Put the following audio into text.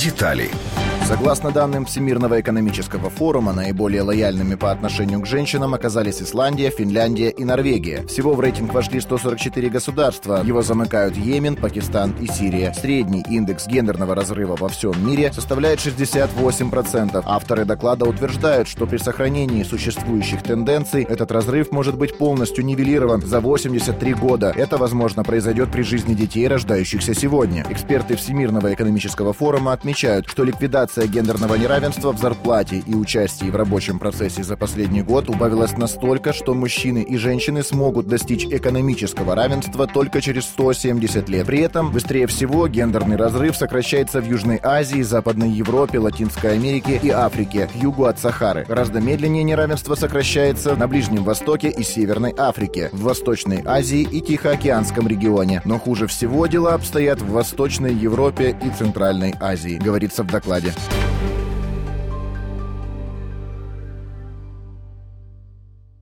детали. Согласно данным Всемирного экономического форума, наиболее лояльными по отношению к женщинам оказались Исландия, Финляндия и Норвегия. Всего в рейтинг вошли 144 государства. Его замыкают Йемен, Пакистан и Сирия. Средний индекс гендерного разрыва во всем мире составляет 68%. Авторы доклада утверждают, что при сохранении существующих тенденций этот разрыв может быть полностью нивелирован за 83 года. Это, возможно, произойдет при жизни детей, рождающихся сегодня. Эксперты Всемирного экономического форума отмечают, что ликвидация Тенденция гендерного неравенства в зарплате и участии в рабочем процессе за последний год убавилась настолько, что мужчины и женщины смогут достичь экономического равенства только через 170 лет. При этом быстрее всего гендерный разрыв сокращается в Южной Азии, Западной Европе, Латинской Америке и Африке, к югу от Сахары. Гораздо медленнее неравенство сокращается на Ближнем Востоке и Северной Африке, в Восточной Азии и Тихоокеанском регионе. Но хуже всего дела обстоят в Восточной Европе и Центральной Азии, говорится в докладе.